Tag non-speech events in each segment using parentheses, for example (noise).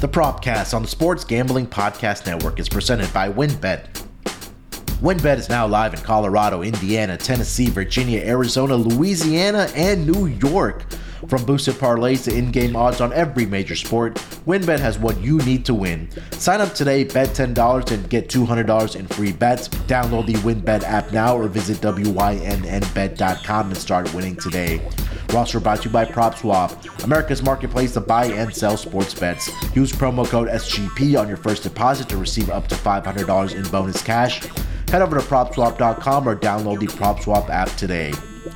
The Propcast on the Sports Gambling Podcast Network is presented by WynnBET. WynnBET is now live in Colorado, Indiana, Tennessee, Virginia, Arizona, Louisiana, and New York. From boosted parlays to in-game odds on every major sport, WynnBET has what you need to win. Sign up today, bet $10 and get $200 in free bets. Download the WynnBET app now or visit wynnbet.com and start winning today. Roster brought to you by PropSwap, America's marketplace to buy and sell sports bets. Use promo code SGP on your first deposit to receive up to $500 in bonus cash. Head over to PropSwap.com or download the PropSwap app today.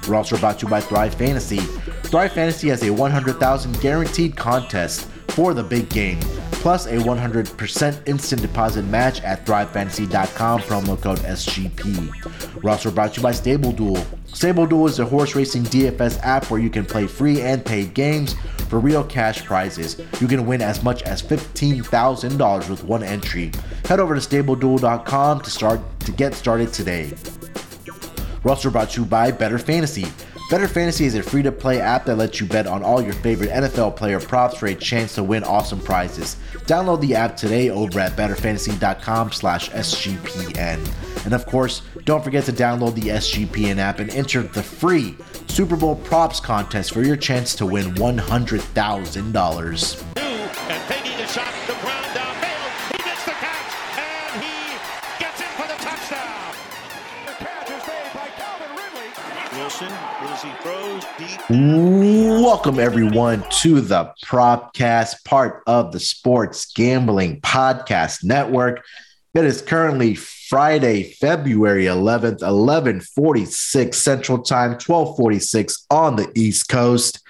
We're also brought to you by Thrive Fantasy. Thrive Fantasy has a 100,000 guaranteed contest for the big game, plus a 100% instant deposit match at thrivefantasy.com, promo code SGP. We're also brought to you by Stable Duel. Stable Duel is a horse racing DFS app where you can play free and paid games for real cash prizes. You can win as much as $15,000 with one entry. Head over to StableDuel.com to start to get started today. Also brought to you by BettorFantasy. Better Fantasy is a free to play app that lets you bet on all your favorite NFL player props for a chance to win awesome prizes. Download the app today over at bettorfantasy.com slash SGPN. And of course, don't forget to download the SGPN app and enter the free Super Bowl props contest for your chance to win $100,000. Welcome everyone to the Propcast, part of the Sports Gambling Podcast Network. It is currently Friday, February 11th, 11:46 Central Time, 12:46 on the East Coast.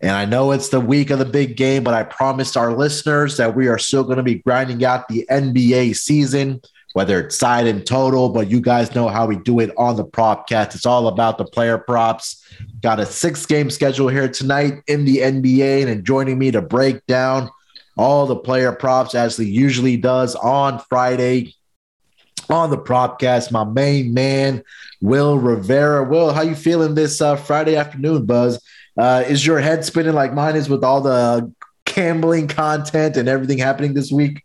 And I know it's the week of the big game, but I promised our listeners that we are still going to be grinding out the NBA season, whether it's side and total, but you guys know how we do it on the Propcast. It's all about the player props. Got a six game schedule here tonight in the NBA, and joining me to break down all the player props as he usually does on Friday on the Propcast, my main man, Wil Rivera. Wil, how you feeling this uh, Friday afternoon, Buzz? Uh, is your head spinning like mine is with all the gambling content and everything happening this week?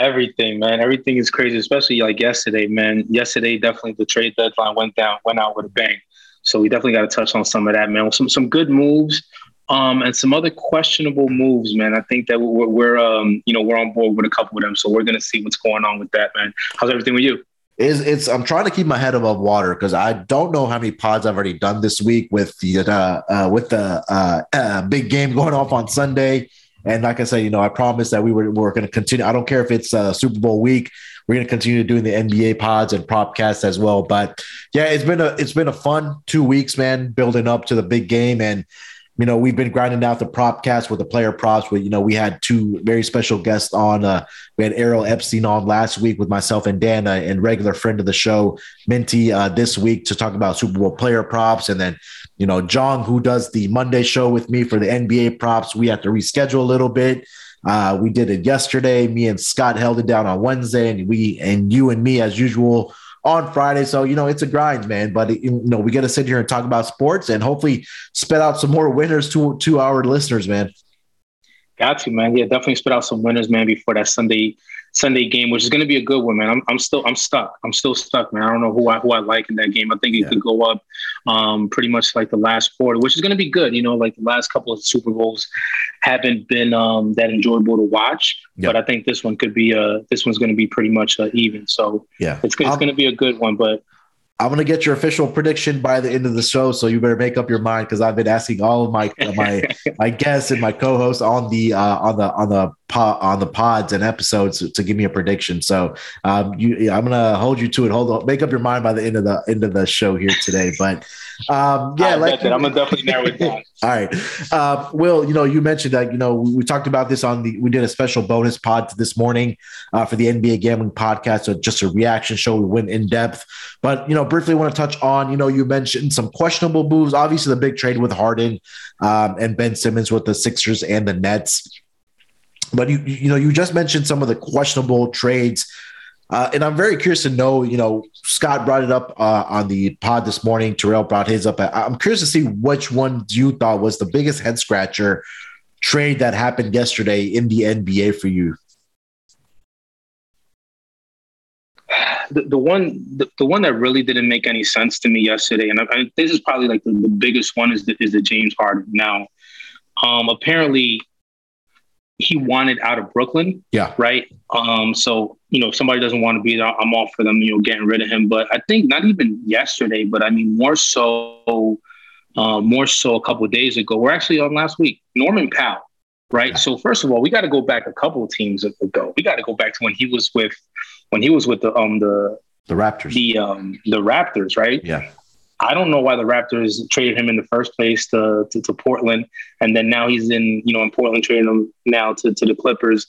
Everything, man. Everything is crazy, especially like yesterday, man. Yesterday, definitely the trade deadline went down, went out with a bang. So we definitely got to touch on some of that, man. Some some good moves, um, and some other questionable moves, man. I think that we're, we're um, you know, we're on board with a couple of them. So we're gonna see what's going on with that, man. How's everything with you? Is it's I'm trying to keep my head above water because I don't know how many pods I've already done this week with the uh, uh, with the uh, uh, big game going off on Sunday. And like I said, you know, I promised that we were, we are going to continue. I don't care if it's uh, Super Bowl week. We're going to continue doing the NBA pods and propcasts as well. But yeah, it's been a it's been a fun two weeks, man, building up to the big game. And you know, we've been grinding out the propcast with the player props. With you know, we had two very special guests on. Uh, we had Errol Epstein on last week with myself and Dana, and regular friend of the show, Minty, uh, this week to talk about Super Bowl player props. And then, you know, John, who does the Monday show with me for the NBA props, we have to reschedule a little bit. Uh, we did it yesterday. Me and Scott held it down on Wednesday, and we and you and me, as usual, on Friday. So, you know, it's a grind, man. But, you know, we got to sit here and talk about sports and hopefully spit out some more winners to, to our listeners, man. Got to, man. Yeah, definitely spit out some winners, man, before that Sunday Sunday game, which is going to be a good one, man. I'm, I'm still I'm stuck. I'm still stuck, man. I don't know who I who I like in that game. I think it yeah. could go up, um, pretty much like the last quarter, which is going to be good. You know, like the last couple of Super Bowls haven't been um, that enjoyable to watch, but I think this one could be uh this one's going to be pretty much uh, even. So yeah, it's it's going to be a good one, but I'm gonna get your official prediction by the end of the show, so you better make up your mind because I've been asking all of my my (laughs) my guests and my co-hosts on the uh, on the on the pod, on the pods and episodes to, to give me a prediction. So um, you, I'm gonna hold you to it. Hold on, make up your mind by the end of the end of the show here today. But um, yeah, like I'm gonna definitely narrow it down. (laughs) all right, uh, Wil. You know, you mentioned that. You know, we, we, talked about this on the. We did a special bonus pod this morning uh, for the NBA gambling podcast. So just a reaction show. We went in depth, but you know, briefly want to touch on. You know, you mentioned some questionable moves. Obviously, the big trade with Harden um, and Ben Simmons with the Sixers and the Nets. But you you know you just mentioned some of the questionable trades, uh, and I'm very curious to know. You know, Scott brought it up uh, on the pod this morning. Terrell brought his up. I'm curious to see which one you thought was the biggest head scratcher trade that happened yesterday in the NBA for you? The, the one the, the one that really didn't make any sense to me yesterday, and I, I, this is probably like the, the biggest one is the, is the James Harden. Now, um, apparently, he wanted out of Brooklyn. Yeah. Right. Um, so, you know, if somebody doesn't want to be there, I'm all for them, you know, getting rid of him. But I think not even yesterday, but I mean more so uh, more so a couple days ago. We're actually on last week. Norman Powell, right? So first of all, we got to go back a couple of teams ago. We got to go back to when he was with when he was with the um the the Raptors. The um the Raptors, right? Yeah. I don't know why the Raptors traded him in the first place to, to, to Portland, and then now he's in you know in Portland trading him now to, to the Clippers,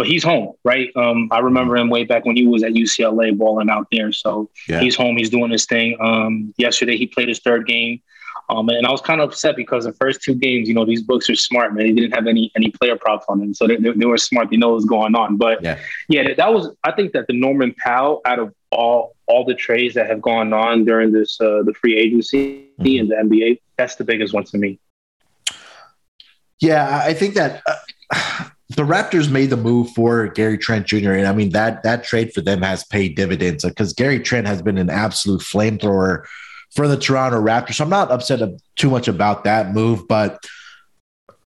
but he's home, right? Um, I remember him way back when he was at UCLA balling out there, so yeah. he's home. He's doing his thing. Um, yesterday he played his third game. Um, and I was kind of upset because the first two games, you know, these books are smart, man. They didn't have any any player props on them, so they, they, they were smart. They know what's going on. But yeah. yeah, that was. I think that the Norman Powell, out of all all the trades that have gone on during this uh, the free agency mm-hmm. and the NBA, that's the biggest one to me. Yeah, I think that. Uh, the Raptors made the move for Gary Trent Jr. and I mean that that trade for them has paid dividends because Gary Trent has been an absolute flamethrower for the Toronto Raptors. So I'm not upset too much about that move, but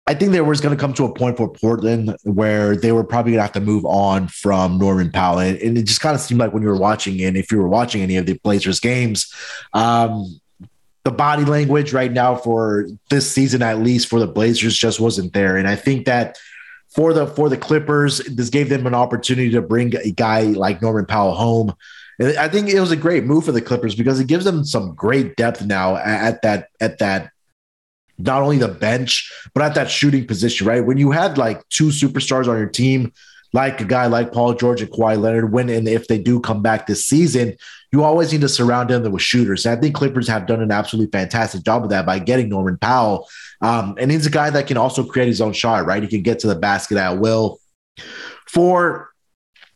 I think there was going to come to a point for Portland where they were probably going to have to move on from Norman Powell. And it just kind of seemed like when you were watching, and if you were watching any of the Blazers games, um, the body language right now for this season, at least for the Blazers, just wasn't there. And I think that for the for the Clippers, this gave them an opportunity to bring a guy like Norman Powell home. And I think it was a great move for the Clippers because it gives them some great depth now at that at that not only the bench but at that shooting position. Right when you had like two superstars on your team, like a guy like Paul George and Kawhi Leonard, when and if they do come back this season, you always need to surround them with shooters. And I think Clippers have done an absolutely fantastic job of that by getting Norman Powell, um, and he's a guy that can also create his own shot. Right, he can get to the basket at will. For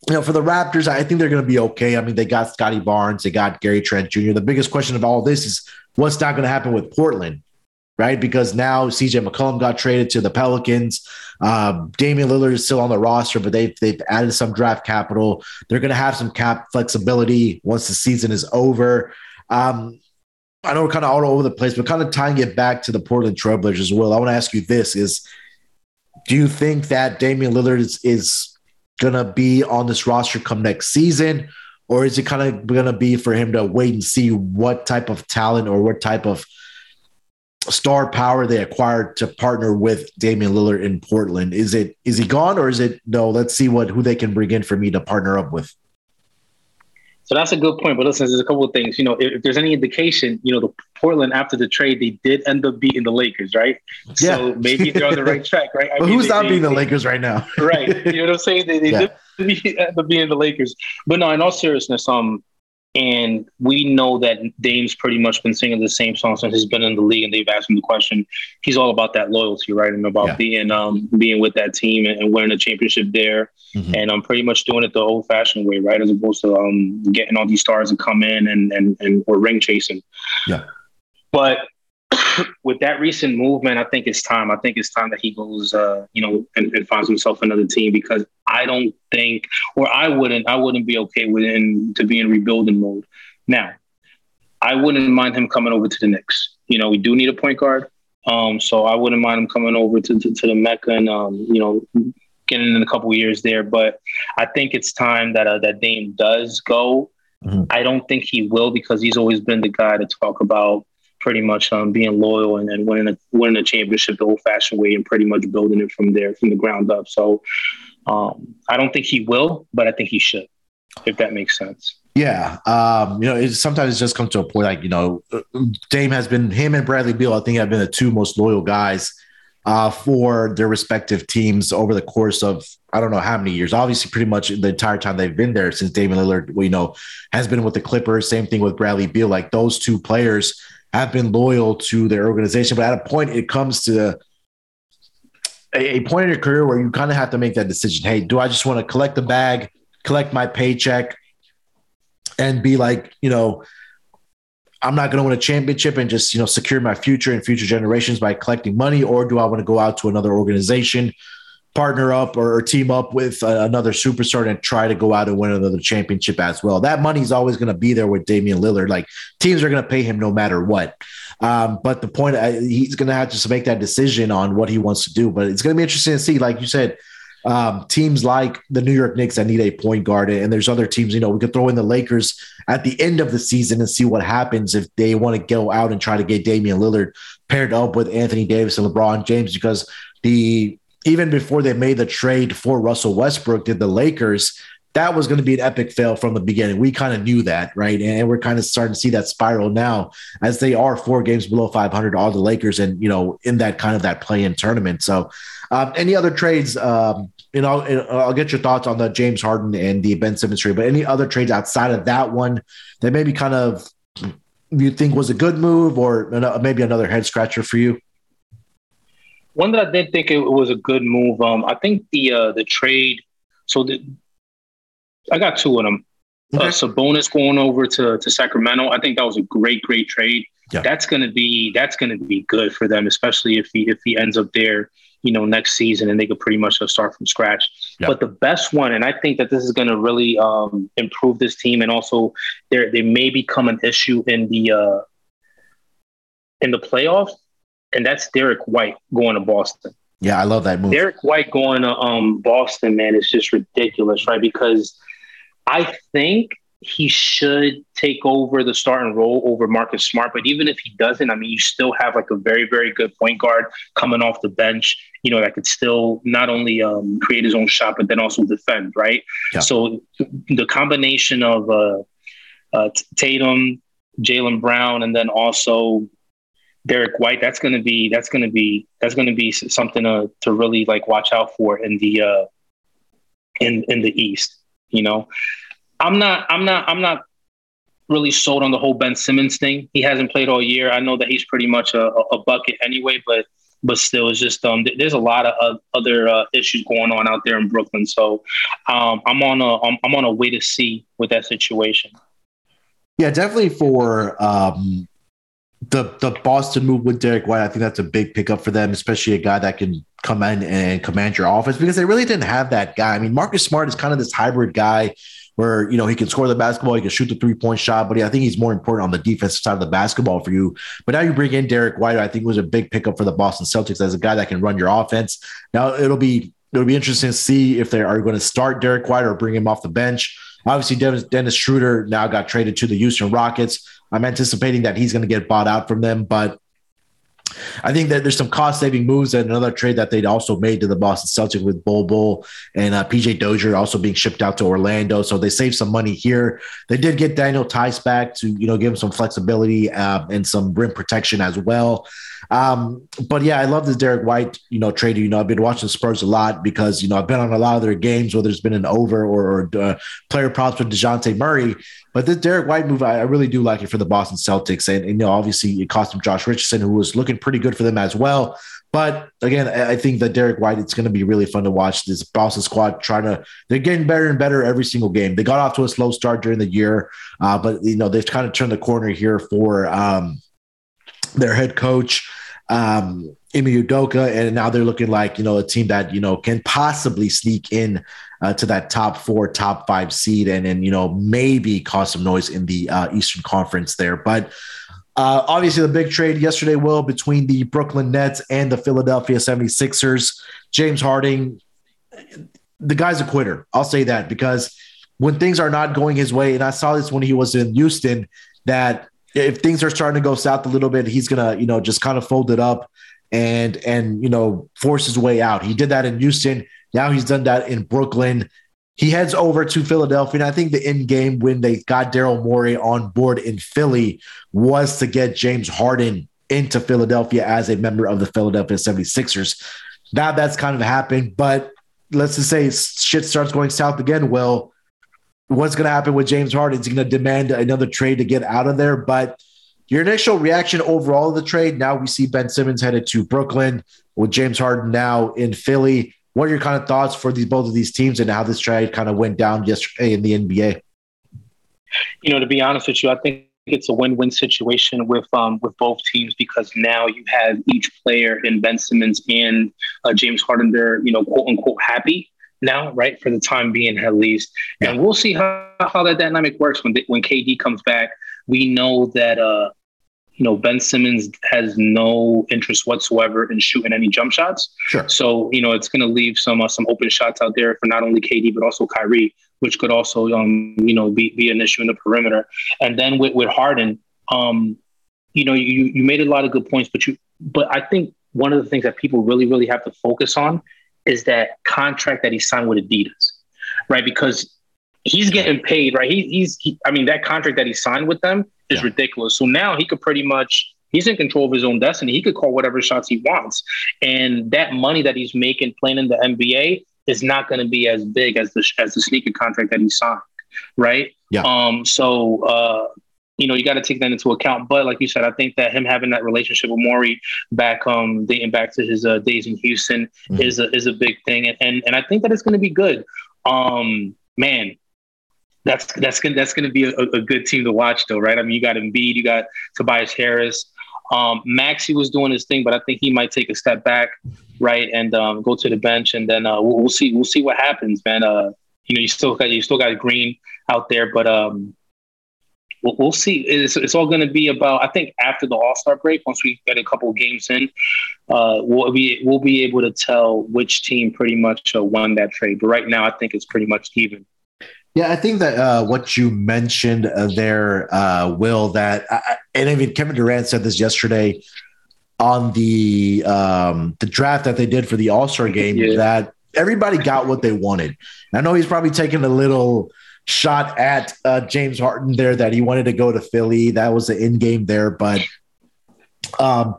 you know, for the Raptors, I think they're going to be okay. I mean, they got Scottie Barnes, they got Gary Trent Jr. The biggest question of all this is what's not going to happen with Portland, right? Because now CJ McCollum got traded to the Pelicans. Um, Damian Lillard is still on the roster, but they've they've added some draft capital. They're going to have some cap flexibility once the season is over. Um, I know we're kind of all over the place, but kind of tying it back to the Portland Trailblazers as well. I want to ask you this: Is do you think that Damian Lillard is, is gonna be on this roster come next season, or is it kind of gonna be for him to wait and see what type of talent or what type of star power they acquired to partner with Damian Lillard in Portland? Is it is he gone or is it no? Let's see what who they can bring in for me to partner up with. So that's a good point. But listen, there's a couple of things. You know, if, if, there's any indication, you know, the Portland after the trade, they did end up beating the Lakers, right? Yeah. So maybe they're on the right track, right? I but mean, who's they, not beating the Lakers right now? right. You know what I'm saying? They, they (laughs) yeah. did end up beating the Lakers. But no, in all seriousness, um, and we know that Dame's pretty much been singing the same song since he's been in the league, and they've asked him the question. He's all about that loyalty, right? And about yeah. being um, being with that team and, and winning a championship there. Mm-hmm. And I'm pretty much doing it the old fashioned way, right? As opposed to um, getting all these stars to come in and and and or ring chasing. Yeah. But with that recent movement, I think it's time. I think it's time that he goes, uh, you know, and, and, finds himself another team because I don't think, or I wouldn't, I wouldn't be okay with him to be in rebuilding mode. Now, I wouldn't mind him coming over to the Knicks. You know, we do need a point guard, um, so I wouldn't mind him coming over to to, to the Mecca and um, you know, getting in a couple years there. But I think it's time that uh, that Dame does go. Mm-hmm. I don't think he will because he's always been the guy to talk about pretty much um, being loyal and, and winning a winning a championship the old fashioned way and pretty much building it from there from the ground up. So um, I don't think he will, but I think he should, if that makes sense. Yeah, um, you know, it sometimes it just comes to a point like you know, Dame has been him and Bradley Beal. I think have been the two most loyal guys uh, for their respective teams over the course of I don't know how many years. Obviously, pretty much the entire time they've been there since Damian Lillard, you know, has been with the Clippers. Same thing with Bradley Beal. Like those two players have been loyal to their organization. But at a point, it comes to a, a point in your career where you kind of have to make that decision. Hey, do I just want to collect the bag, collect my paycheck, and be like, you know, I'm not going to win a championship and just you know secure my future and future generations by collecting money, or do I want to go out to another organization, partner up or, team up with uh, another superstar and try to go out and win another championship as well? That money is always going to be there with Damian Lillard. Like teams are going to pay him no matter what. Um, but the point uh, he's going to have to make that decision on what he wants to do. But it's going to be interesting to see, like you said um, teams like the New York Knicks that need a point guard, and there's other teams. You know, we could throw in the Lakers at the end of the season and see what happens if they want to go out and try to get Damian Lillard paired up with Anthony Davis and LeBron James, because the even before they made the trade for Russell Westbrook, did the Lakers that was going to be an epic fail from the beginning. We kind of knew that, right? And we're kind of starting to see that spiral now as they are four games below 500, all the Lakers, and you know, in that kind of that play-in tournament. So, um, any other trades? Um, you know, I'll get your thoughts on the James Harden and the Ben Simmons trade, but any other trades outside of that one that maybe kind of you think was a good move or maybe another head scratcher for you? One that I did think it was a good move. Um, I think the uh, the trade. So the, I got two of them. Uh, okay. Uh, Sabonis going over to to Sacramento. I think that was a great, great trade. Yeah. That's gonna be that's gonna be good for them, especially if he if he ends up there you know, next season and they could pretty much start from scratch. Yep. But the best one, and I think that this is going to really um, improve this team, and also there they may become an issue in the uh, in the playoffs, and that's Derrick White going to Boston. Yeah, I love that move. Derrick White going to um, Boston, man, is just ridiculous, right? Because I think he should take over the starting role over Marcus Smart. But even if he doesn't, I mean, you still have like a very, very good point guard coming off the bench, you know, that could still not only um, create his own shot, but then also defend, right? Yeah. So the combination of uh, uh, Tatum, Jaylen Brown, and then also Derrick White, that's going to be, that's to be, that's to be something to, to really like watch out for in the, uh, in, in the East, you know? I'm not. I'm not. I'm not really sold on the whole Ben Simmons thing. He hasn't played all year. I know that he's pretty much a, a bucket anyway, but but still, it's just um. There's a lot of uh, other uh, issues going on out there in Brooklyn. So um, I'm on a I'm, I'm on a way to see with that situation. Yeah, definitely for um, the the Boston move with Derrick White. I think that's a big pickup for them, especially a guy that can come in and command your offense because they really didn't have that guy. I mean, Marcus Smart is kind of this hybrid guy where you know he can score the basketball, he can shoot the three point shot, but I think he's more important on the defensive side of the basketball for you. But now you bring in Derrick White, I think was a big pickup for the Boston Celtics as a guy that can run your offense. Now it'll be it'll be interesting to see if they are going to start Derrick White or bring him off the bench. Obviously, Dennis, Dennis Schroeder now got traded to the Houston Rockets. I'm anticipating that he's going to get bought out from them, but I think that there's some cost saving moves and another trade that they'd also made to the Boston Celtics with Bol Bol and uh, PJ Dozier also being shipped out to Orlando. So they saved some money here. They did get Daniel Theis back to, you know, give him some flexibility uh, and some rim protection as well. Um, but yeah, I love this Derrick White, you know, trade. You know, I've been watching the Spurs a lot because, you know, I've been on a lot of their games, whether it's been an over or, or uh, player props with Dejounte Murray. But this Derrick White move, I, I, really do like it for the Boston Celtics. And, and, you know, obviously it cost him Josh Richardson, who was looking pretty good for them as well. But again, I think that Derrick White, it's going to be really fun to watch this Boston squad trying to, they're getting better and better every single game. They got off to a slow start during the year, uh, but, you know, they've kind of turned the corner here for um, their head coach um, Ime Udoka, and now they're looking like you know a team that you know can possibly sneak in uh, to that top four, top five seed, and then you know maybe cause some noise in the uh, Eastern Conference there. But uh, obviously, the big trade yesterday, will between the Brooklyn Nets and the Philadelphia 76ers. James Harden, the guy's a quitter. I'll say that because when things are not going his way, and I saw this when he was in Houston, that if things are starting to go south a little bit, he's gonna, you know, just kind of fold it up and and you know force his way out. He did that in Houston. Now he's done that in Brooklyn. He heads over to Philadelphia, and I think the end game when they got Daryl Morey on board in Philly was to get James Harden into Philadelphia as a member of the Philadelphia 76ers. Now that's kind of happened, but let's just say shit starts going south again. Well, what's going to happen with James Harden? Is he going to demand another trade to get out of there? But your initial reaction overall of the trade, now we see Ben Simmons headed to Brooklyn with James Harden now in Philly. What are your kind of thoughts for these both of these teams and how this trade kind of went down yesterday in the NBA? You know, to be honest with you, I think it's a win-win situation with um, with both teams because now you have each player in Ben Simmons and uh, James Harden. They're you know quote unquote happy now, right, for the time being at least. Yeah. And we'll see how, how that dynamic works when when KD comes back. We know that uh, you know Ben Simmons has no interest whatsoever in shooting any jump shots. Sure. So you know it's going to leave some uh, some open shots out there for not only KD but also Kyrie, which could also um you know be, be an issue in the perimeter. And then with with Harden, um, you know you you made a lot of good points, but you but I think one of the things that people really really have to focus on is that contract that he signed with Adidas, right? Because he's getting paid, right? He, he's, he, I mean, that contract that he signed with them is yeah. ridiculous. So now he could pretty much, he's in control of his own destiny. He could call whatever shots he wants. And that money that he's making playing in the NBA is not going to be as big as the, as the sneaker contract that he signed, right? Yeah. Um, so, uh, you know, you got to take that into account. But like you said, I think that him having that relationship with Morey back, um, dating back to his uh, days in Houston, mm-hmm. is a is a big thing, and and, and I think that it's going to be good. Um, man, that's that's gonna that's gonna be a, a, good team to watch, though, right? I mean, you got Embiid, you got Tobias Harris. Um, Maxey was doing his thing, but I think he might take a step back, right, and um, go to the bench, and then uh, we'll, we'll see we'll see what happens, man. Uh, you know, you still got you still got Green out there, but um, we'll, we'll see. It's, it's all going to be about. I think after the All Star break, once we get a couple games in, uh, we'll be we'll be able to tell which team pretty much uh, won that trade. But right now, I think it's pretty much even. Yeah, I think that uh, what you mentioned uh, there, uh, Wil, that and even Kevin Durant said this yesterday on the um, the draft that they did for the All Star game yeah. that everybody got what they wanted. I know he's probably taking a little shot at uh, James Harden there that he wanted to go to Philly. That was the in game there, but um,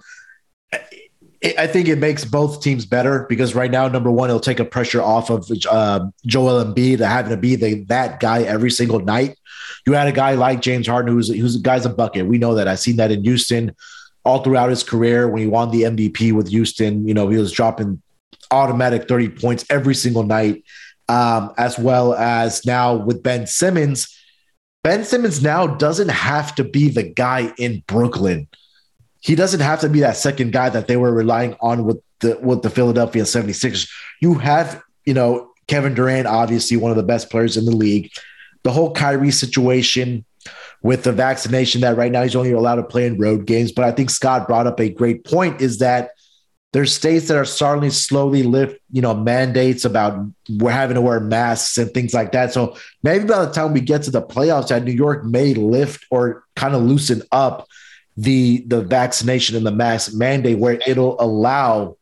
I think it makes both teams better because right now, number one, it'll take a pressure off of uh, Joel Embiid to having to be the, that guy every single night. You had a guy like James Harden who's who's a guy's a bucket. We know that. I've seen that in Houston all throughout his career when he won the MVP with Houston. You know, he was dropping automatic 30 points every single night um, as well as now with Ben Simmons. Ben Simmons now doesn't have to be the guy in Brooklyn. He doesn't have to be that second guy that they were relying on with the with the Philadelphia 76ers. You have, you know, Kevin Durant, obviously one of the best players in the league. The whole Kyrie situation with the vaccination that right now he's only allowed to play in road games. But I think Scott brought up a great point is that there's states that are starting to slowly lift, you know, mandates about we're having to wear masks and things like that. So maybe by the time we get to the playoffs, that New York may lift or kind of loosen up the the vaccination and the mask mandate, where it'll allow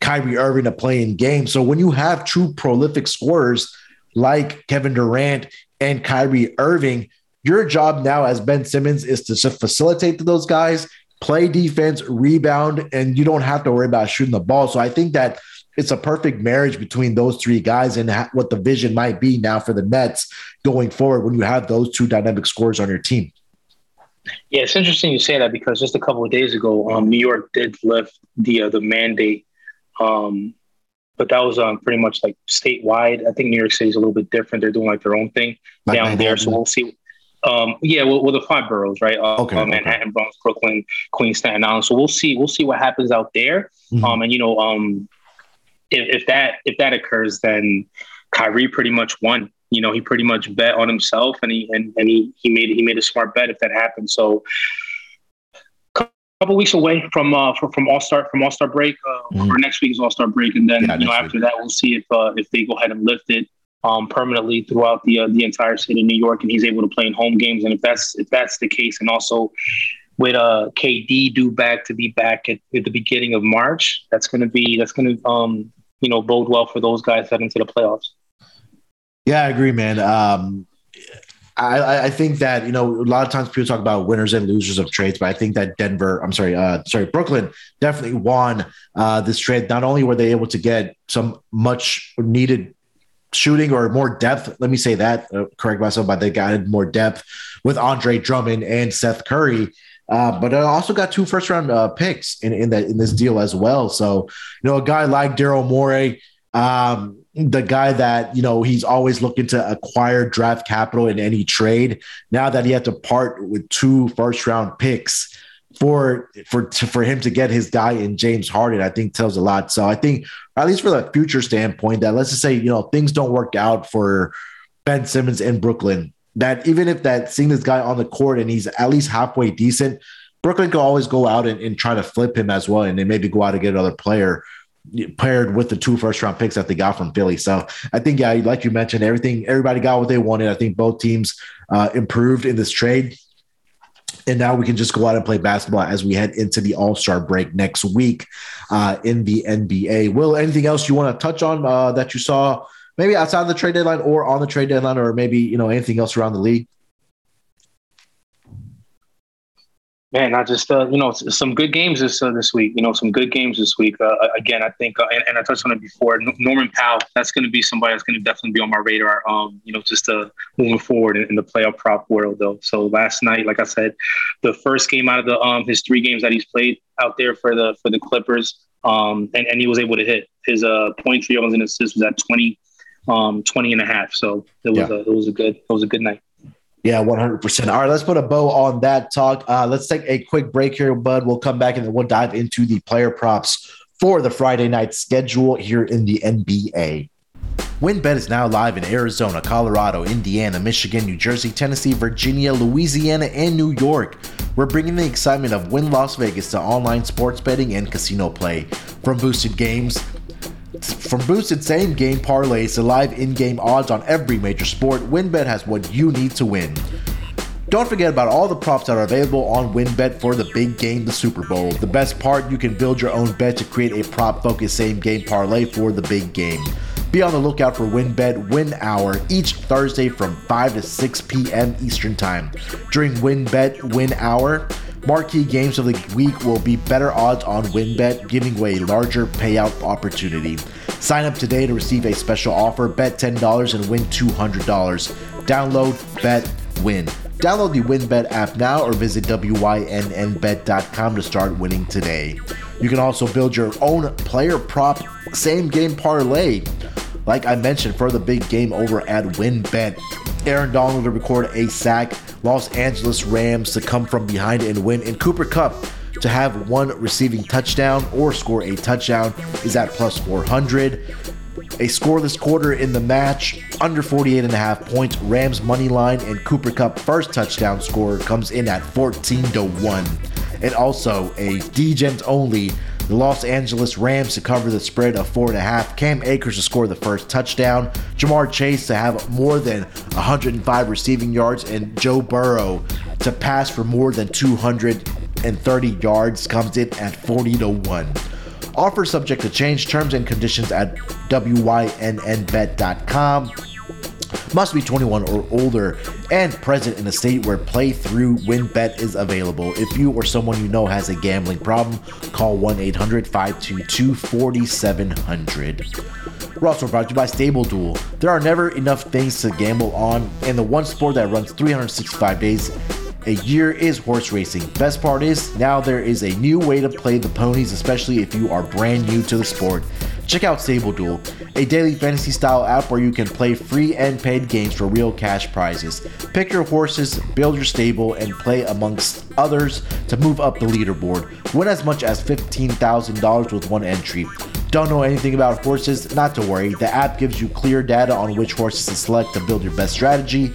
Kyrie Irving to play in games. So when you have true prolific scorers like Kevin Durant and Kyrie Irving, your job now as Ben Simmons is to facilitate to those guys play defense, rebound, and you don't have to worry about shooting the ball. So I think that it's a perfect marriage between those three guys and ha- what the vision might be now for the Nets going forward when you have those two dynamic scores on your team. Yeah, it's interesting you say that because just a couple of days ago, um, New York did lift the uh, the mandate, um, but that was um, pretty much like statewide. I think New York City is a little bit different; they're doing like their own thing like down there. So we'll see. Um, yeah, well, well, the five boroughs, right? Uh, okay, uh, Manhattan, okay. Bronx, Brooklyn, Queens, Staten Island. So we'll see. We'll see what happens out there. Mm-hmm. Um, and you know, um, if, if that if that occurs, then Kyrie pretty much won. You know, he pretty much bet on himself, and he and, and he he made he made a smart bet if that happened. So a couple weeks away from uh from, from all star from all star break uh, mm-hmm. or next week's all star break and then yeah, you know after week. that we'll see if uh, if they go ahead and lift it um, permanently throughout the uh, the entire state of New York, and he's able to play in home games. And if that's if that's the case, and also with uh, KD due back to be back at, at the beginning of March, that's going to be that's going to um, you know bode well for those guys heading to the playoffs. Yeah, I agree, man. Um, I, I think that you know a lot of times people talk about winners and losers of trades, but I think that Denver, I'm sorry, uh, sorry, Brooklyn definitely won uh, this trade. Not only were they able to get some much needed shooting or more depth. Let me say that, uh, correct myself, but they got more depth with Andre Drummond and Seth Curry. Uh, but I also got two first round uh, picks in, in that in this deal as well. So, you know, a guy like Daryl Morey, um, the guy that you know he's always looking to acquire draft capital in any trade. Now that he had to part with two first round picks for for for him to get his guy in James Harden, I think tells a lot. So I think at least for the future standpoint, that let's just say you know things don't work out for Ben Simmons in Brooklyn. That even if that seeing this guy on the court and he's at least halfway decent, Brooklyn could always go out and, and try to flip him as well, and then maybe go out and get another player paired with the two first round picks that they got from Philly. So I think, yeah, like you mentioned, everything, everybody got what they wanted. I think both teams uh, improved in this trade. And now we can just go out and play basketball as we head into the All Star break next week uh, in the NBA. Wil, anything else you want to touch on uh, that you saw maybe outside of the trade deadline or on the trade deadline or maybe, you know, anything else around the league? Man, I just uh, you know some good games this uh, this week. You know some good games this week. Uh, again, I think, uh, and, and, I touched on it before. Norman Powell, that's going to be somebody that's going to definitely be on my radar. Um, you know, just uh, moving forward in, in, the playoff prop world, though. So last night, like I said, the first game out of the um his three games that he's played out there for the for the Clippers, um, and, and he was able to hit his uh point three and assists was at 20, um, 20 and a half. So it was yeah. a, it was a good it was a good night. Yeah, 100%. All right, let's put a bow on that talk. Uh, let's take a quick break here, bud. We'll come back and then we'll dive into the player props for the Friday night schedule here in the NBA. WynnBET is now live in Arizona, Colorado, Indiana, Michigan, New Jersey, Tennessee, Virginia, Louisiana, and New York. We're bringing the excitement of Wynn Las Vegas to online sports betting and casino play. From boosted games, from boosted same game parlays to live in game odds on every major sport, WynnBET has what you need to win. Don't forget about all the props that are available on WynnBET for the big game, the Super Bowl. The best part, you can build your own bet to create a prop focused same game parlay for the big game. Be on the lookout for WynnBET Win Hour each Thursday from 5 to 6 p.m. Eastern Time. During WynnBET Win Hour, Marquee games of the week will be better odds on WynnBET, giving away a larger payout opportunity. Sign up today to receive a special offer. Bet $10 and win $200. Download, bet, win. Download the WynnBET app now or visit WYNNBet.com to start winning today. You can also build your own player prop same game parlay. Like I mentioned, for the big game over at WynnBET. Aaron Donald to record a sack, Los Angeles Rams to come from behind and win, and Cooper Kupp to have one receiving touchdown or score a touchdown is at plus 400. A scoreless quarter in the match, under 48 and a half points. Rams money line and Cooper Kupp first touchdown score comes in at 14 to 1. And also a Dgens only the Los Angeles Rams to cover the spread of four and a half. Cam Akers to score the first touchdown. Ja'Marr Chase to have more than 105 receiving yards, and Joe Burrow to pass for more than 230 yards comes in at 40 to 1. Offer subject to change. Terms and conditions at wynnbet.com must be 21 or older and present in a state where play through bet is available. If you or someone you know has a gambling problem, call 1 800 522 4700. We're also brought to you by Stable Duel. There are never enough things to gamble on, and the one sport that runs 365 days a year is horse racing. Best part is, now there is a new way to play the ponies, especially if you are brand new to the sport. Check out Stable Duel, a daily fantasy style app where you can play free and paid games for real cash prizes. Pick your horses, build your stable, and play amongst others to move up the leaderboard. Win as much as $15,000 with one entry. Don't know anything about horses? Not to worry, the app gives you clear data on which horses to select to build your best strategy.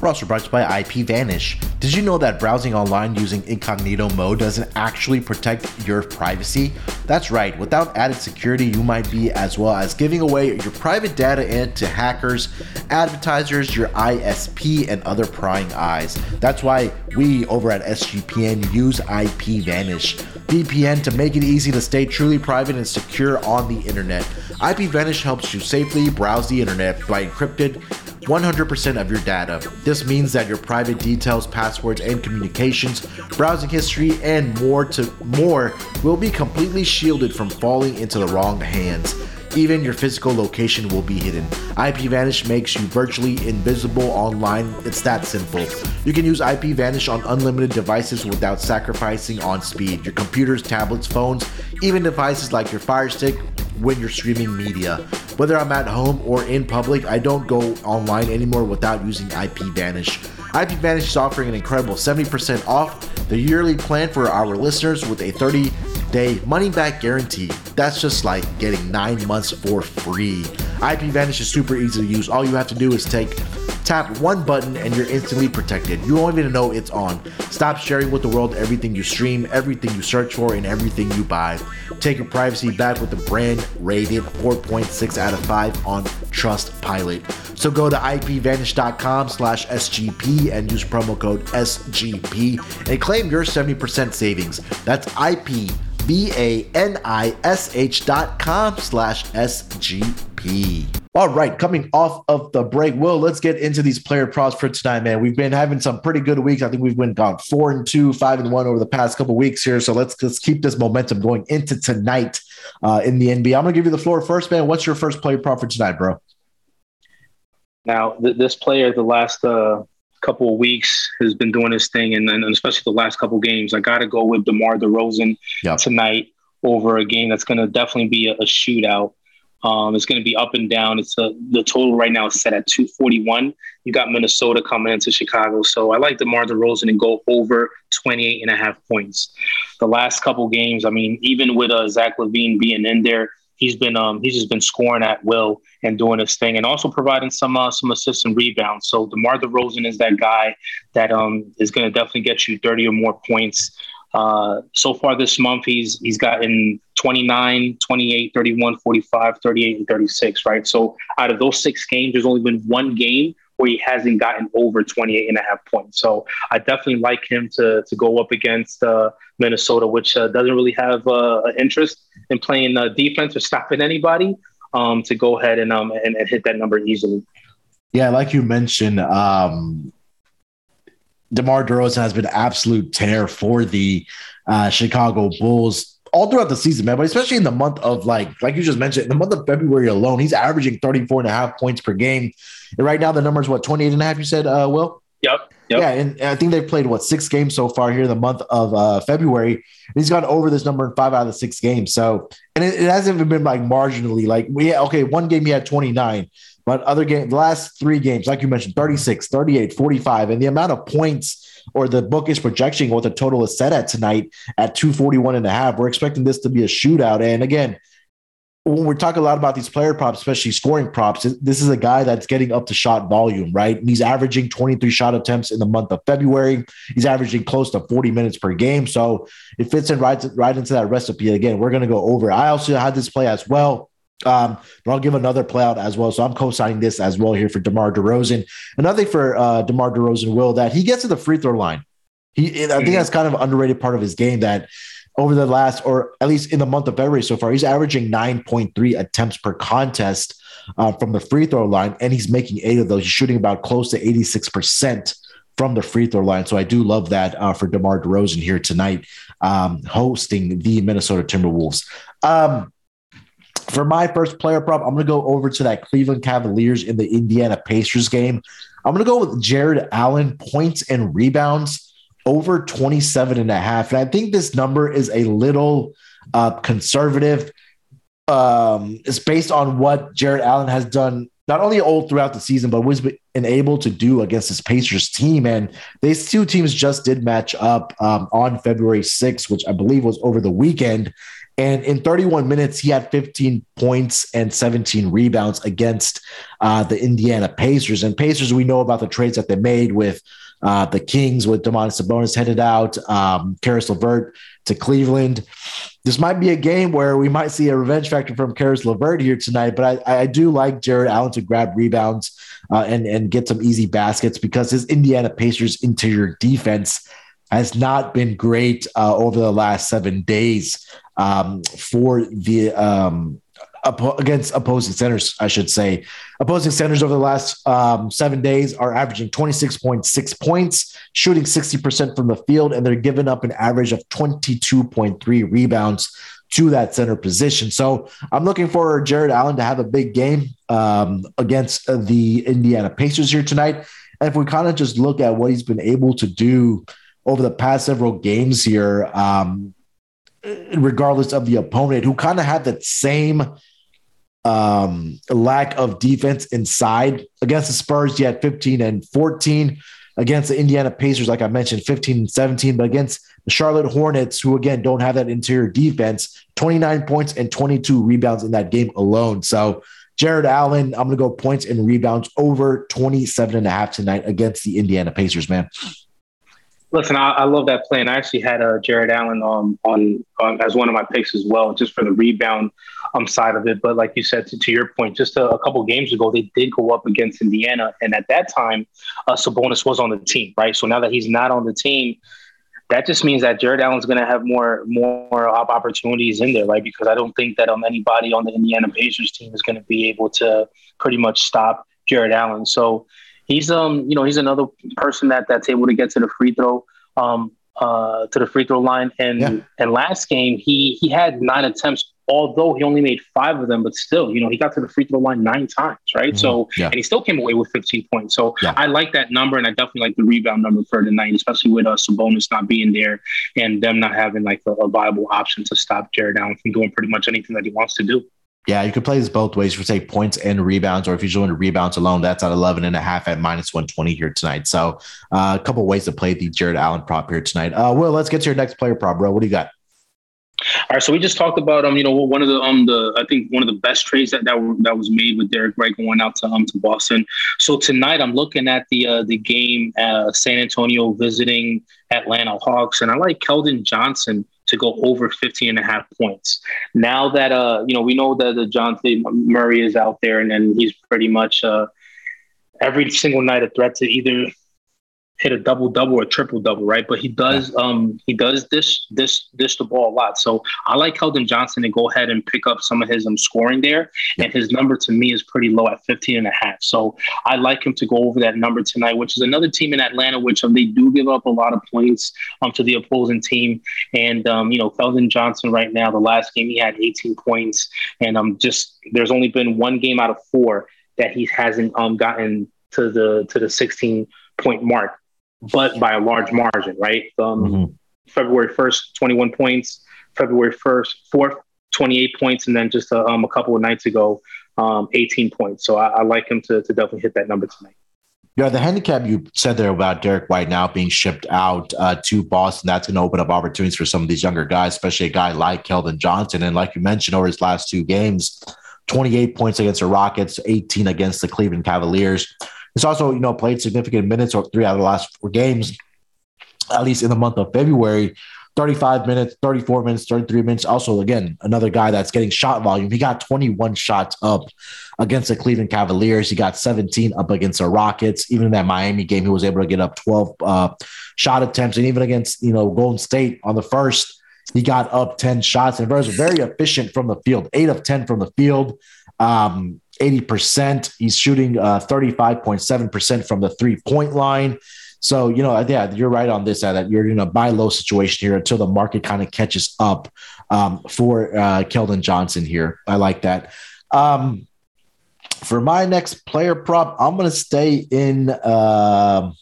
We're also brought to you by IPVanish. Did you know that browsing online using incognito mode doesn't actually protect your privacy? That's right, without added security, you might be as well as giving away your private data to hackers, advertisers, your ISP, and other prying eyes. That's why we over at SGPN use IPVanish VPN to make it easy to stay truly private and secure on the internet. IPVanish helps you safely browse the internet by encrypted 100% of your data. This means that your private details, passwords, and communications, browsing history, and more to more will be completely shielded from falling into the wrong hands. Even your physical location will be hidden. IPVanish makes you virtually invisible online. It's that simple. You can use IPVanish on unlimited devices without sacrificing on speed. Your computers, tablets, phones, even devices like your Fire Stick when you're streaming media. Whether I'm at home or in public, I don't go online anymore without using IPVanish. IPVanish is offering an incredible 70% off the yearly plan for our listeners with a 30 day money back guarantee. That's just like getting nine months for free. IPVanish is super easy to use. All you have to do is take tap one button and you're instantly protected. You won't even know it's on. Stop sharing with the world everything you stream, everything you search for, and everything you buy. Take your privacy back with the brand rated 4.6 out of 5 on Trustpilot. So go to ipvanish.com slash SGP and use promo code SGP and claim your 70% savings. That's IP V-A-N-I-S-H dot com slash S-G-P. All right, coming off of the break, Wil, let's get into these player props for tonight, man. We've been having some pretty good weeks. I think we've been gone four and two, five and one over the past couple weeks here. So let's let's keep this momentum going into tonight uh, in the NBA. I'm gonna give you the floor first, man. What's your first player prop for tonight, bro? Now, th- this player, the last uh, couple of weeks, has been doing his thing, and, and especially the last couple games, I got to go with DeMar DeRozan Yep. tonight over a game that's going to definitely be a, a shootout. Um, it's going to be up and down. It's a, the total right now is set at 241. You got Minnesota coming into Chicago. So I like DeMar DeRozan and go over 28 and a half points. The last couple games, I mean, even with uh, Zach LaVine being in there, he's been um, he's just been scoring at will and doing his thing, and also providing some uh, some assists and rebounds. So DeMar DeRozan is that guy that um, is going to definitely get you 30 or more points. Uh, so far this month, he's he's gotten 29, 28, 31, 45, 38, and 36, right? So out of those six games, there's only been one game where he hasn't gotten over 28 and a half points. So I definitely like him to, to go up against uh, Minnesota, which uh, doesn't really have uh, an interest in playing uh, defense or stopping anybody, um, to go ahead and, um, and, and hit that number easily. Yeah, like you mentioned, um, DeMar DeRozan has been absolute tear for the uh, Chicago Bulls all throughout the season, man, but especially in the month of like, like you just mentioned, in the month of February alone, he's averaging 34 and a half points per game. And right now the number is what, 28 and a half, you said, uh, Wil? Yep. Yep. Yeah, and I think they've played what six games so far here in the month of uh, February. And he's gone over this number in five out of the six games. So, and it, it hasn't even been like marginally. Like we okay, one game he had 29, but other game, the last three games, like you mentioned, 36, 38, 45, and the amount of points or the bookish projection what the total is set at tonight at 241 and a half. We're expecting this to be a shootout. And again, when we're talking a lot about these player props, especially scoring props, this is a guy that's getting up to shot volume, right? And he's averaging 23 shot attempts in the month of February. He's averaging close to 40 minutes per game. So it fits in right, right into that recipe. Again, we're going to go over. I also had this play as well. Um, but I'll give another play out as well. So I'm co-signing this as well here for DeMar DeRozan. Another thing for uh, DeMar DeRozan will that he gets to the free throw line. He, I think that's kind of an underrated part of his game that over the last, or at least in the month of February so far, he's averaging 9.3 attempts per contest uh, from the free throw line, and he's making eight of those. He's shooting about close to 86% from the free throw line. So I do love that uh, for DeMar DeRozan here tonight, um, hosting the Minnesota Timberwolves. Um, for my first player prop, I'm going to go over to that Cleveland Cavaliers in the Indiana Pacers game. I'm going to go with Jarrett Allen points and rebounds over 27 and a half. And I think this number is a little uh, conservative. Um, it's based on what Jarrett Allen has done, not only all throughout the season, but was been able to do against his Pacers team. And these two teams just did match up um, on February 6th, which I believe was over the weekend. And in 31 minutes, he had 15 points and 17 rebounds against uh, the Indiana Pacers. And Pacers, we know about the trades that they made with uh, the Kings, with Domantas Sabonis headed out, um, Caris LeVert to Cleveland. This might be a game where we might see a revenge factor from Caris LeVert here tonight, but I, I do like Jarrett Allen to grab rebounds uh, and, and get some easy baskets because his Indiana Pacers interior defense has not been great uh, over the last seven days um, for the um, against opposing centers, I should say. Opposing centers over the last um, seven days are averaging 26.6 points, shooting 60% from the field, and they're giving up an average of 22.3 rebounds to that center position. So I'm looking for Jarrett Allen to have a big game um, against the Indiana Pacers here tonight. And if we kind of just look at what he's been able to do over the past several games here, um, regardless of the opponent, who kind of had that same um, lack of defense inside against the Spurs, you had 15 and 14 against the Indiana Pacers, like I mentioned, 15 and 17, but against the Charlotte Hornets, who again don't have that interior defense, 29 points and 22 rebounds in that game alone. So Jarrett Allen, I'm going to go points and rebounds over 27 and a half tonight against the Indiana Pacers, man. Listen, I, I love that play, and I actually had uh, Jarrett Allen um, on, on as one of my picks as well, just for the rebound um, side of it. But like you said, to, to your point, just a, a, couple games ago, they did go up against Indiana, and at that time, uh, Sabonis was on the team, right? So now that he's not on the team, that just means that Jarrett Allen's going to have more more opportunities in there, right? Because I don't think that um, anybody on the Indiana Pacers team is going to be able to pretty much stop Jarrett Allen. So he's um you know he's another person that that's able to get to the free throw um uh to the free throw line. And yeah. and last game he he had nine attempts although he only made five of them, but still, you know, he got to the free throw line nine times, right? Mm-hmm. So, yeah. and he still came away with 15 points. So yeah. I like that number, and I definitely like the rebound number for tonight, especially with us uh, Sabonis not being there and them not having like a, a viable option to stop Jarrett Allen from doing pretty much anything that he wants to do. Yeah, you could play this both ways. You could say points and rebounds, or if you're doing rebounds alone, that's at 11 and a half at minus 120 here tonight. So uh, a couple ways to play the Jarrett Allen prop here tonight. Uh, Wil, let's get to your next player prop, bro. What do you got? All right, so we just talked about um, you know, one of the um the I think one of the best trades that that, were, that was made with Derrick White going out to um to Boston. So tonight I'm looking at the uh, the game uh, San Antonio visiting Atlanta Hawks, and I like Keldon Johnson to go over 15 and a half points. Now that uh you know we know that Dejounte Murray is out there, and then he's pretty much uh every single night a threat to either hit a double double or triple double, right? But he does um he does this this dish the ball a lot. So I like Keldon Johnson to go ahead and pick up some of his um scoring there. And his number to me is pretty low at 15 and a half. So I like him to go over that number tonight, which is another team in Atlanta, which um they do give up a lot of points um to the opposing team. And um, you know, Keldon Johnson right now, the last game he had 18 points. And um just there's only been one game out of four that he hasn't um gotten to the to the 16 point mark but by a large margin, right? Um, mm-hmm. February 1st, 21 points. February 1st, 4th, 28 points. And then just a, um, a couple of nights ago, um, 18 points. So I, I like him to, to definitely hit that number tonight. Yeah, the handicap you said there about Derrick White now being shipped out uh, to Boston, that's going to open up opportunities for some of these younger guys, especially a guy like Keldon Johnson. And like you mentioned, over his last two games, 28 points against the Rockets, 18 against the Cleveland Cavaliers. He's also, you know, played significant minutes or three out of the last four games, at least in the month of February. 35 minutes, 34 minutes, 33 minutes. Also, again, another guy that's getting shot volume. He got 21 shots up against the Cleveland Cavaliers. He got 17 up against the Rockets. Even in that Miami game, he was able to get up 12 uh, shot attempts. And even against, you know, Golden State on the first, he got up 10 shots and was very efficient from the field, eight of 10 from the field. Um, 80%. He's shooting uh, 35.7% from the three point line. So, you know, yeah, you're right on this, that you're in a buy low situation here until the market kind of catches up um, for uh, Keldon Johnson here. I like that. Um, for my next player prop, I'm going to stay in. Uh,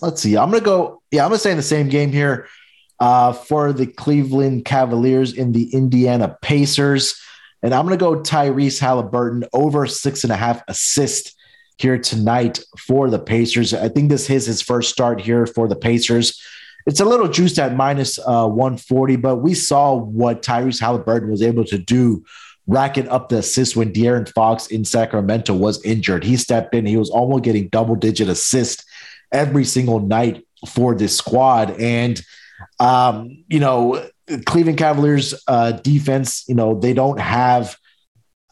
let's see. I'm going to go. Yeah, I'm going to stay in the same game here uh, for the Cleveland Cavaliers in the Indiana Pacers. And I'm going to go Tyrese Halliburton over six and a half assists here tonight for the Pacers. I think this is his first start here for the Pacers. It's a little juiced at minus, uh, 140, but we saw what Tyrese Halliburton was able to do racking up the assists when De'Aaron Fox in Sacramento was injured. He stepped in, he was almost getting double digit assists every single night for this squad. And, um, you know, Cleveland Cavaliers uh, defense, you know, they don't have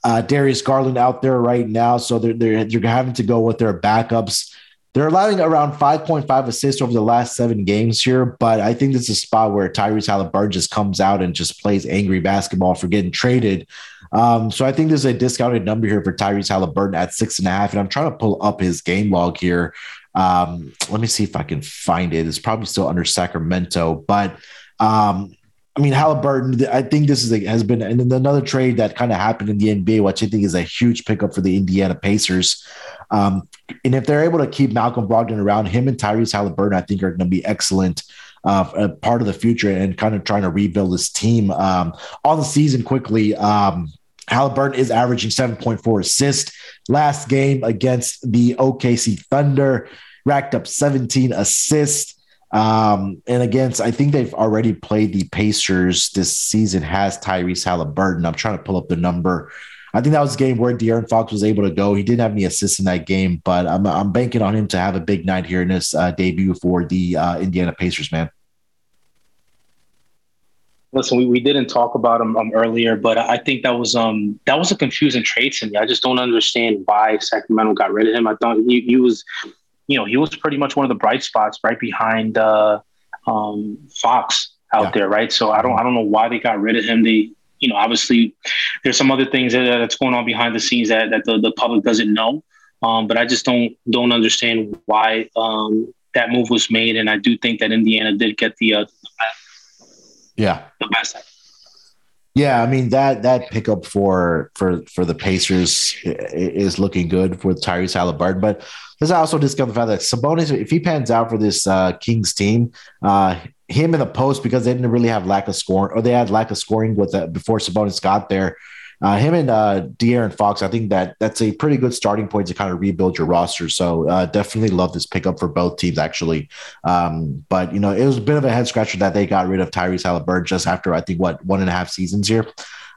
uh, Darius Garland out there right now, so they're, they're they're having to go with their backups. They're allowing around 5.5 assists over the last seven games here, but I think this is a spot where Tyrese Halliburton just comes out and just plays angry basketball for getting traded Um, so I think there's a discounted number here for Tyrese Halliburton at six and a half. And I'm trying to pull up his game log here. Um, let me see if I can find it. It's probably still under Sacramento, but um, I mean, Halliburton, I think this is a, has been another trade that kind of happened in the NBA, which I think is a huge pickup for the Indiana Pacers. Um, and if they're able to keep Malcolm Brogdon around, him and Tyrese Halliburton, I think are going to be excellent. Uh, part of the future and kind of trying to rebuild this team um, on the season quickly. Um, Halliburton is averaging 7.4 assists. Last game against the OKC Thunder, racked up 17 assists. Um, and again, I think they've already played the Pacers this season, has Tyrese Halliburton. I'm trying to pull up the number. I think that was a game where De'Aaron Fox was able to go. He didn't have any assists in that game, but I'm, I'm banking on him to have a big night here in this uh, debut for the uh, Indiana Pacers, man. Listen, we, we didn't talk about him um, earlier, but I think that was um that was a confusing trade to me. I just don't understand why Sacramento got rid of him. I thought he, he was you know, he was pretty much one of the bright spots right behind uh, um, Fox out yeah. there, right? So I don't, I don't know why they got rid of him. They, you know, obviously there's some other things that, that's going on behind the scenes that, that the, the public doesn't know. Um, but I just don't don't understand why um, that move was made, and I do think that Indiana did get the, uh, the best, yeah the best yeah, I mean that that pickup for for for the Pacers is looking good for Tyrese Halliburton, but let's also discuss the fact that Sabonis, if he pans out for this uh, Kings team, uh, him in the post because they didn't really have lack of scoring or they had lack of scoring with the, before Sabonis got there. Uh, him and uh, De'Aaron Fox, I think that that's a pretty good starting point to kind of rebuild your roster. So uh, definitely love this pickup for both teams, actually. Um, but you know, it was a bit of a head scratcher that they got rid of Tyrese Halliburton just after I think what one and a half seasons here.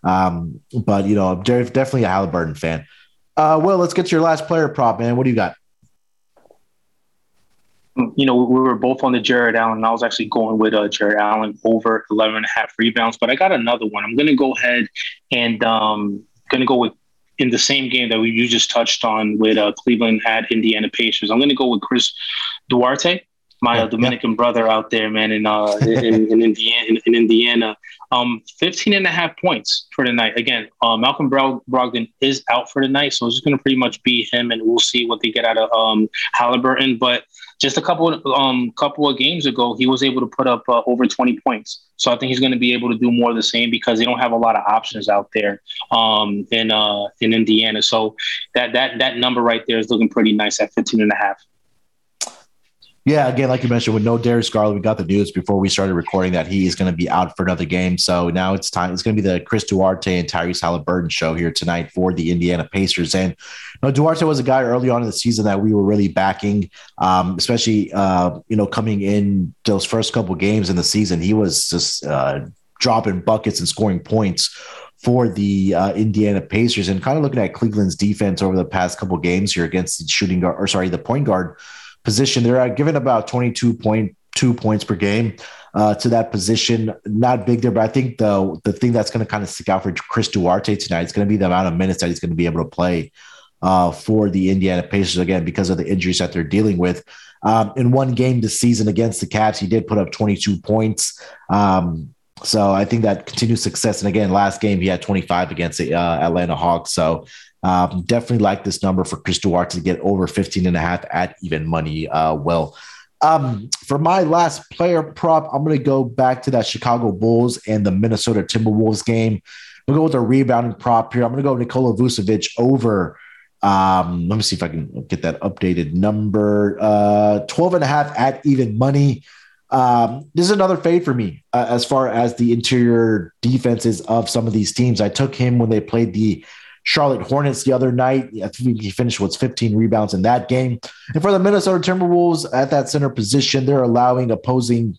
Um, but you know, I'm definitely a Halliburton fan. Uh, well, let's get to your last player prop, man. What do you got? You know, we were both on the Jarrett Allen. I was actually going with uh, Jarrett Allen over 11 and a half rebounds, but I got another one. I'm going to go ahead and um, going to go with in the same game that we you just touched on with uh, Cleveland at Indiana Pacers. I'm going to go with Chris Duarte, my yeah, Dominican yeah. brother out there, man, in uh, in, in, Indiana. In, in, Indiana, um, 15 and a half points for tonight. Again, uh, Malcolm Brogdon is out for tonight, so it's just going to pretty much be him, and we'll see what they get out of um, Halliburton. But just a couple um couple of games ago, he was able to put up uh, over 20 points. So I think he's going to be able to do more of the same because they don't have a lot of options out there um, in uh, in Indiana. So that that that number right there is looking pretty nice at 15 and a half. Yeah, again, like you mentioned, with no Darius Garland, we got the news before we started recording that he is going to be out for another game. So now it's time. It's going to be the Chris Duarte and Tyrese Halliburton show here tonight for the Indiana Pacers. And you know, Duarte was a guy early on in the season that we were really backing, um, especially uh, you know coming in those first couple games in the season. He was just uh, dropping buckets and scoring points for the uh, Indiana Pacers. And kind of looking at Cleveland's defense over the past couple games here against the shooting guard, or sorry, the point guard position. They're given about 22.2 points per game uh, to that position. Not big there, but I think the the thing that's going to kind of stick out for Chris Duarte tonight is going to be the amount of minutes that he's going to be able to play uh, for the Indiana Pacers again because of the injuries that they're dealing with. Um, in one game this season against the Cavs, he did put up 22 points. Um, so I think that continued success. And again, last game he had 25 against the uh, Atlanta Hawks. So um, definitely like this number for Chris Duarte to get over 15 and a half at even money. Uh, well, um, for my last player prop, I'm going to go back to that Chicago Bulls and the Minnesota Timberwolves game. We'll go with a rebounding prop here. I'm going to go Nikola Vucevic over. Um, let me see if I can get that updated number. Uh, 12 and a half at even money. Um, this is another fade for me uh, as far as the interior defenses of some of these teams. I took him when they played the Charlotte Hornets the other night. I think he finished with 15 rebounds in that game. And for the Minnesota Timberwolves at that center position, they're allowing opposing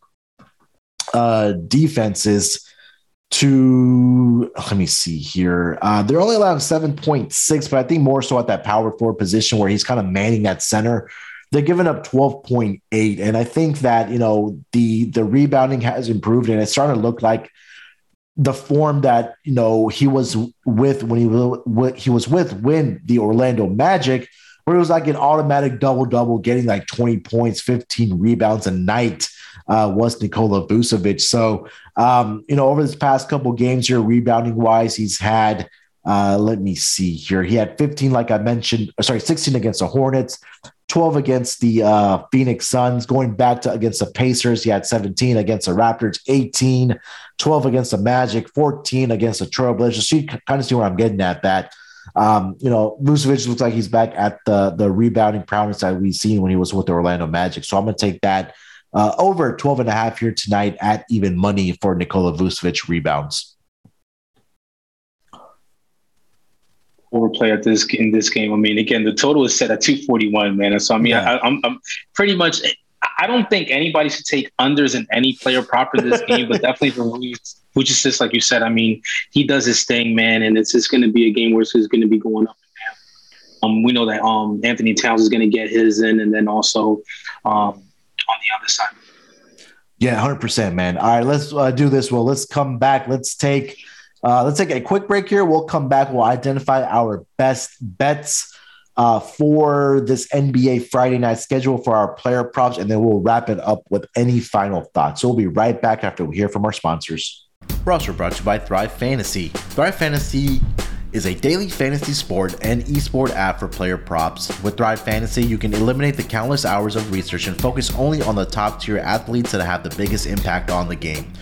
uh, defenses to let me see here. Uh, they're only allowing 7.6, but I think more so at that power forward position where he's kind of manning that center. They're giving up 12.8. And I think that, you know, the the rebounding has improved and it's starting to look like the form that you know he was with when he was he was with when the Orlando Magic, where it was like an automatic double double, getting like twenty points, fifteen rebounds a night. Uh, was Nikola Vucevic. So um, you know over this past couple games here, rebounding wise, he's had Uh, let me see here. He had 15, like I mentioned, sorry, 16 against the Hornets, 12 against the uh, Phoenix Suns. Going back to against the Pacers, he had 17 against the Raptors, 18, 12 against the Magic, 14 against the Trailblazers. So you kind of see where I'm getting at that. Um, you know, Vucevic looks like he's back at the the rebounding prowess that we've seen when he was with the Orlando Magic. So I'm going to take that uh, over 12 and a half here tonight at even money for Nikola Vucevic rebounds. Overplay at this in this game. I mean, again, the total is set at 241, man. And so I mean, yeah. I, I'm, I'm pretty much. I don't think anybody should take unders in any player prop in this game, but definitely for just like you said. I mean, he does his thing, man, and it's just going to be a game where it's going to be going up. Um, we know that um, Anthony Towns is going to get his in, and then also um, on the other side. Yeah, hundred percent, man. All right, let's uh, do this. Well, let's come back. Let's take uh, let's take a quick break here. We'll come back. We'll identify our best bets uh, for this NBA Friday night schedule for our player props, and then we'll wrap it up with any final thoughts. So we'll be right back after we hear from our sponsors. We're also brought to you by Thrive Fantasy. Thrive Fantasy is a daily fantasy sport and esport app for player props. With Thrive Fantasy, you can eliminate the countless hours of research and focus only on the top tier athletes that have the biggest impact on the game.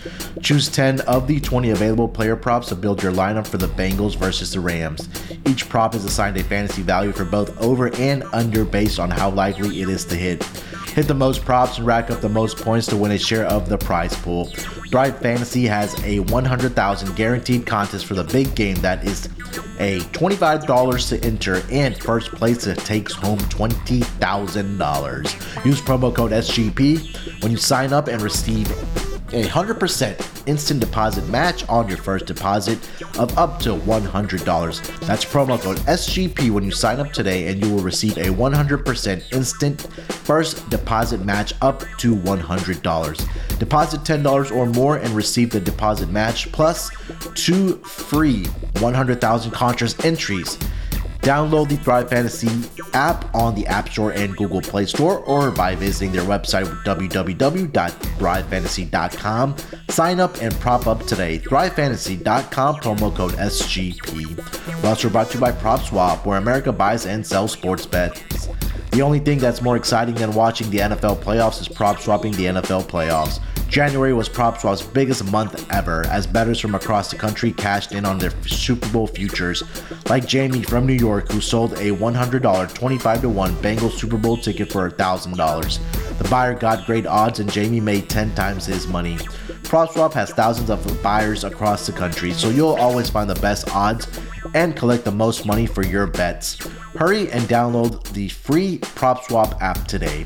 Choose 10 of the 20 available player props to build your lineup for the Bengals versus the Rams. Each prop is assigned a fantasy value for both over and under based on how likely it is to hit. Hit the most props and rack up the most points to win a share of the prize pool. Thrive Fantasy has a 100,000 guaranteed contest for the big game that is a $25 to enter and first place that takes home $20,000. Use promo code SGP when you sign up and receive a 100% instant deposit match on your first deposit of up to $100. That's promo code SGP when you sign up today, and you will receive a 100% instant first deposit match up to $100. Deposit $10 or more and receive the deposit match plus two free 100,000 contrast entries Download the Thrive Fantasy app on the App Store and Google Play Store or by visiting their website www.thrivefantasy.com. Sign up and prop up today. ThriveFantasy.com, promo code SGP. We're brought to you by PropSwap, where America buys and sells sports bets. The only thing that's more exciting than watching the NFL playoffs is prop swapping the NFL playoffs. January was PropSwap's biggest month ever as bettors from across the country cashed in on their Super Bowl futures, like Jamie from New York, who sold a $100 25 to 1 Bengals Super Bowl ticket for $1,000. The buyer got great odds and Jamie made 10 times his money. PropSwap has thousands of buyers across the country, so you'll always find the best odds and collect the most money for your bets. Hurry and download the free PropSwap app today.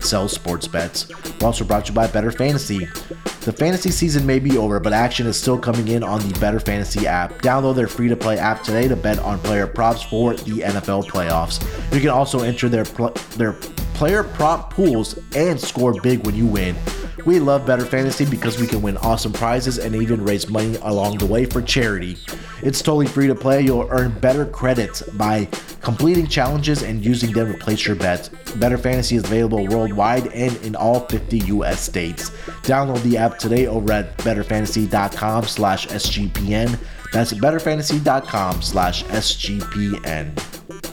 sells sports bets. We're also brought to you by BettorFantasy. The fantasy season may be over, but action is still coming in on the BettorFantasy app. Download their free to play app today to bet on player props for the NFL playoffs. You can also enter their, pl- their player prop pools and score big when you win. We love BettorFantasy because we can win awesome prizes and even raise money along the way for charity. It's totally free to play. You'll earn better credits by completing challenges and using them to place your bets. BettorFantasy is available worldwide and in all 50 US states. Download the app today over at bettorfantasy.com slash SGPN. That's bettorfantasy.com slash SGPN.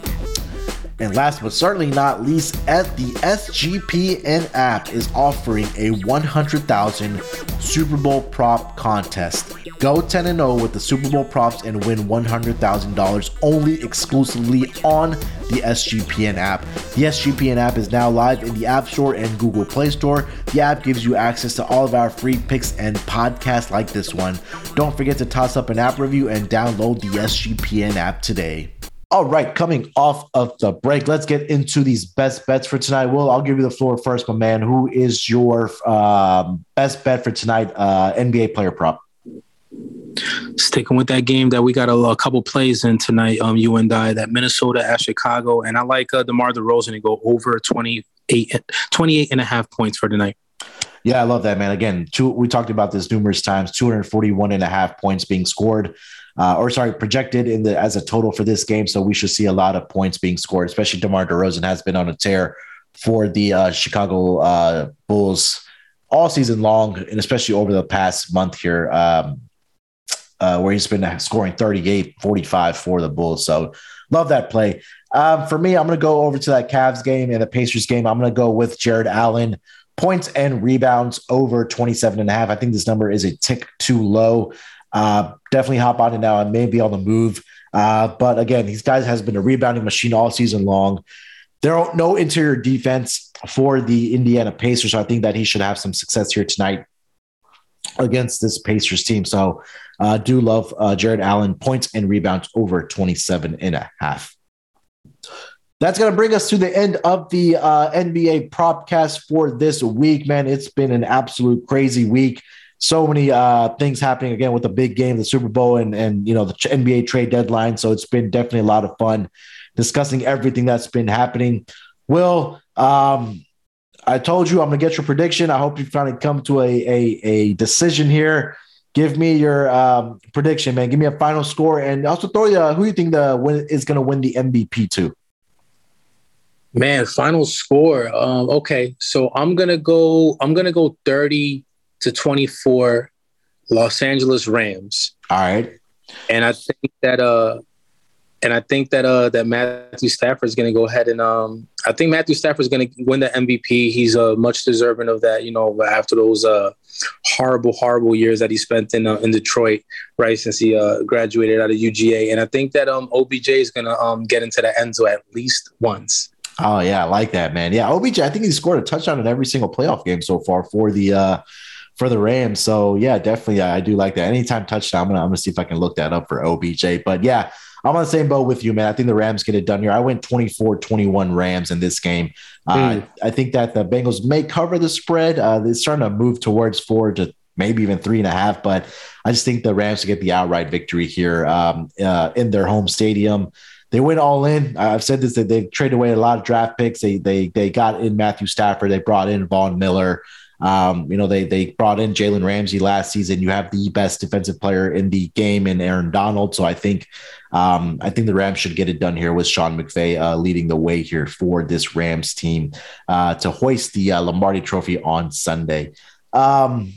And last but certainly not least, at the SGPN app is offering a 100,000 Super Bowl prop contest. Go 10 and 0 with the Super Bowl props and win $100,000 only exclusively on the SGPN app. The SGPN app is now live in the App Store and Google Play Store. The app gives you access to all of our free picks and podcasts like this one. Don't forget to toss up an app review and download the SGPN app today. All right, coming off of the break, let's get into these best bets for tonight. Wil, I'll give you the floor first, my man. Who is your um, best bet for tonight? Uh, NBA player prop. Sticking with that game that we got a, a couple plays in tonight, um, you and I, that Minnesota at Chicago. And I like uh, DeMar DeRozan to go over 28, 28 and a half points for tonight. Yeah, I love that, man. Again, two, we talked about this numerous times 241 and a half points being scored. Uh, or sorry, projected in the as a total for this game. So we should see a lot of points being scored, especially DeMar DeRozan has been on a tear for the uh, Chicago uh, Bulls all season long, and especially over the past month here, um, uh, where he's been scoring 38, 45 for the Bulls. So love that play. Um, for me, I'm going to go over to that Cavs game and the Pacers game. I'm going to go with Jarrett Allen. Points and rebounds over 27 and a half. I think this number is a tick too low. Uh, definitely hop on it now and maybe on the move. Uh, but again, these guys has been a rebounding machine all season long. There are no interior defense for the Indiana Pacers. So I think that he should have some success here tonight against this Pacers team. So uh, do love uh, Jarrett Allen points and rebounds over 27 and a half. That's going to bring us to the end of the uh, NBA propcast for this week, man. It's been an absolute crazy week. So many uh, things happening again with the big game, the Super Bowl, and and you know the NBA trade deadline. So it's been definitely a lot of fun discussing everything that's been happening. Wil, um, I told you I'm to get your prediction. I hope you finally come to a, a, a decision here. Give me your um, prediction, man. Give me a final score, and also throw you who you think the win, is to win the MVP too. Man, final score. Um, okay, so I'm gonna go. I'm gonna go 30 to 24, Los Angeles Rams. All right, and I think that uh, and I think that uh that Matthew Stafford is going to go ahead and um I think Matthew Stafford is going to win the MVP. He's uh much deserving of that. You know, after those uh horrible horrible years that he spent in uh, in Detroit, right since he uh graduated out of UGA, and I think that um OBJ is going to um get into the end zone at least once. Oh yeah, I like that man. Yeah, OBJ. I think he scored a touchdown in every single playoff game so far for the uh for the Rams. So yeah, definitely, I do like that. Anytime touchdown, I'm gonna I'm gonna see if I can look that up for OBJ. But yeah, I'm on the same boat with you, man. I think the Rams get it done here. I went 24 21 Rams in this game. Uh, mm. I think that the Bengals may cover the spread. Uh, they're starting to move towards four to maybe even three and a half, but I just think the Rams get the outright victory here um, uh, in their home stadium. They went all in. I've said this that they traded away a lot of draft picks. They they they got in Matthew Stafford. They brought in Von Miller. Um, you know, they they brought in Jalen Ramsey last season. You have the best defensive player in the game in Aaron Donald. So I think um, I think the Rams should get it done here with Sean McVay uh, leading the way here for this Rams team uh, to hoist the uh, Lombardi Trophy on Sunday. Um,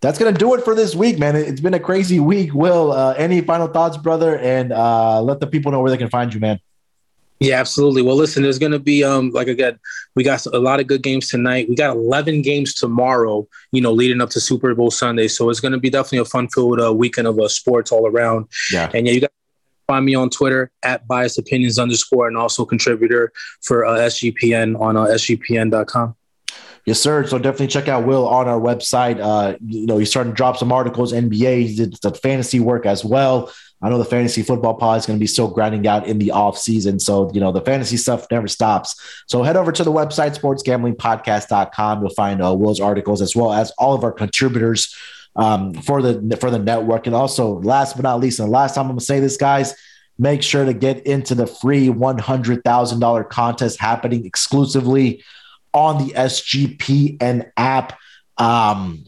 that's gonna do it for this week, man. It's been a crazy week. Wil, uh, any final thoughts, brother? And uh, let the people know where they can find you, man. Yeah, absolutely. Well, listen, there's going to be, um, like again, we got a lot of good games tonight. We got 11 games tomorrow, you know, leading up to Super Bowl Sunday. So it's going to be definitely a fun filled uh, weekend of uh, sports all around. Yeah. And yeah, you got find me on Twitter at biased opinions underscore and also contributor for uh, SGPN on uh, SGPN.com. Yes, sir. So definitely check out Wil on our website. Uh, you know, he's starting to drop some articles, NBA, he did the fantasy work as well. I know the fantasy football pod is going to be still grinding out in the off season. So, you know, the fantasy stuff never stops. So head over to the website, sportsgamblingpodcast.com. You'll find uh, Wil's articles as well as all of our contributors um, for the for the network. And also, last but not least, and the last time I'm gonna say this, guys, make sure to get into the free one hundred thousand dollar contest happening exclusively on the SGPN app. Um,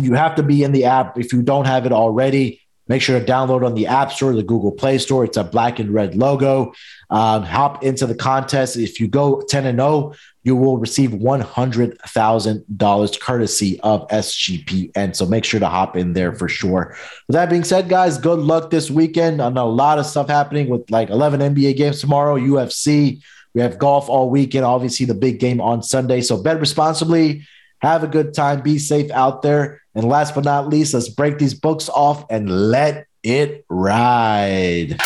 you have to be in the app if you don't have it already. Make sure to download on the App Store, the Google Play Store. It's a black and red logo. Um, hop into the contest. If you go 10 and 0, you will receive $100,000 courtesy of SGPN. So make sure to hop in there for sure. With that being said, guys, good luck this weekend. I know a lot of stuff happening with like 11 NBA games tomorrow, UFC. We have golf all weekend, obviously, the big game on Sunday. So bet responsibly. Have a good time. Be safe out there. And last but not least, let's break these books off and let it ride.